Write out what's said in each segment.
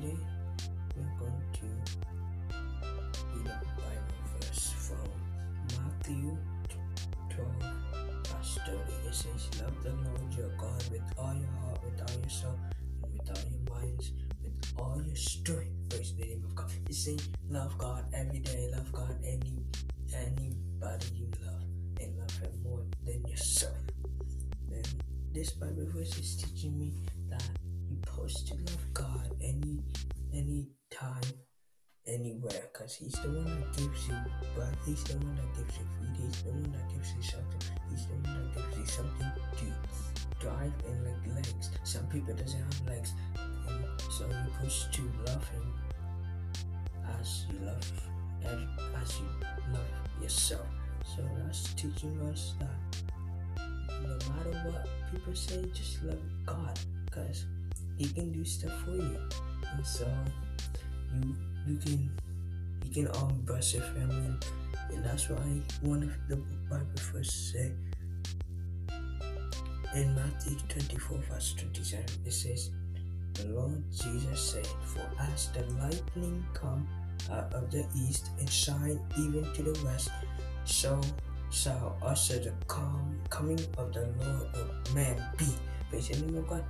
today we are going to read Bible verse from Matthew 12. Our story it says, Love the Lord your God with all your heart, with all your soul, and with all your minds, with all your strength. Praise the name of God. You see, love God every day, love God any anybody you love, and love Him more than yourself. Then this Bible verse is teaching me that you're supposed to love God and you time anywhere because he's the one that gives you breath he's the one that gives you food he's the one that gives you shelter he's the one that gives you something to drive and like legs. Some people doesn't have legs and so you're supposed to love him as you love and as you love yourself. So that's teaching us that no matter what people say just love god because he can do stuff for you. And so you you can you can um bless your family and that's why one of the Bible verses say in Matthew 24 verse 27 it says the Lord Jesus said for as the lightning come out of the east and shine even to the west so shall also the come, coming of the Lord of man be. Praise the name of God.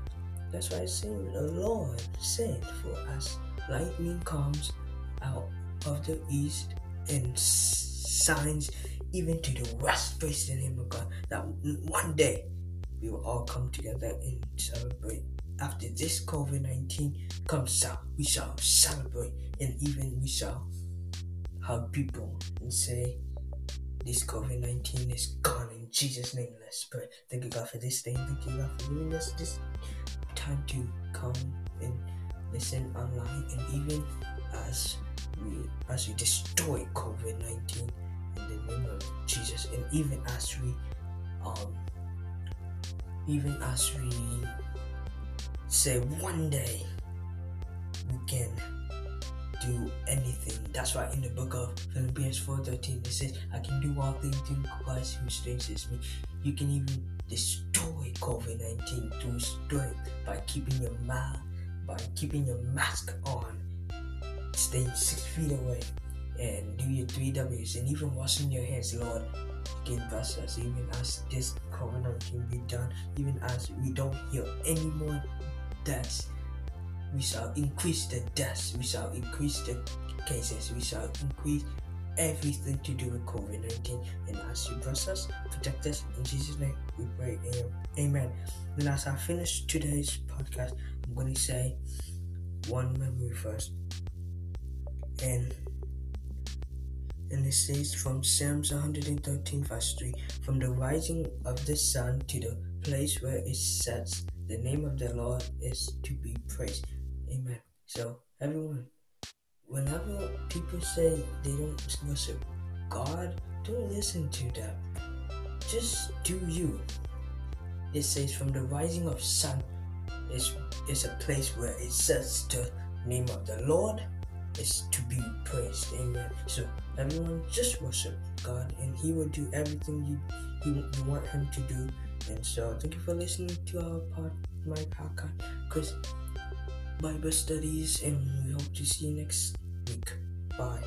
That's why I say the Lord said for us lightning comes out of the east and signs even to the west. Praise the name of God. That one day we will all come together and celebrate. After this COVID 19 comes out, we shall celebrate and even we shall hug people and say, This COVID 19 is gone in Jesus' name. Let's pray. Thank you, God, for this day. Thank you, God, for giving us this time to come and listen online and even as we as we destroy COVID-19 in the name of Jesus and even as we um even as we say one day we can do anything. That's why in the book of Philippians 4.13 it says, I can do all things through Christ who strengthens me. You can even destroy COVID-19 through strength by keeping your mouth by keeping your mask on, staying six feet away, and do your three W's, and even washing your hands, Lord. Again, bless us, even as this corona can be done, even as we don't hear any more deaths. We shall increase the deaths, we shall increase the cases, we shall increase everything to do with COVID 19. And as you bless us, protect us, in Jesus' name we pray. Amen. And as I finish today's podcast, I'm going to say one memory first. And and it says from Psalms 113 verse 3 From the rising of the sun to the place where it sets, the name of the Lord is to be praised. Amen. So, everyone, whenever people say they don't worship God, don't listen to them. Just do you. It says from the rising of sun is is a place where it says the name of the Lord is to be praised. Amen. So everyone just worship God and He will do everything you you, you want Him to do. And so thank you for listening to our pod my podcast, Chris Bible studies, and we hope to see you next week. Bye.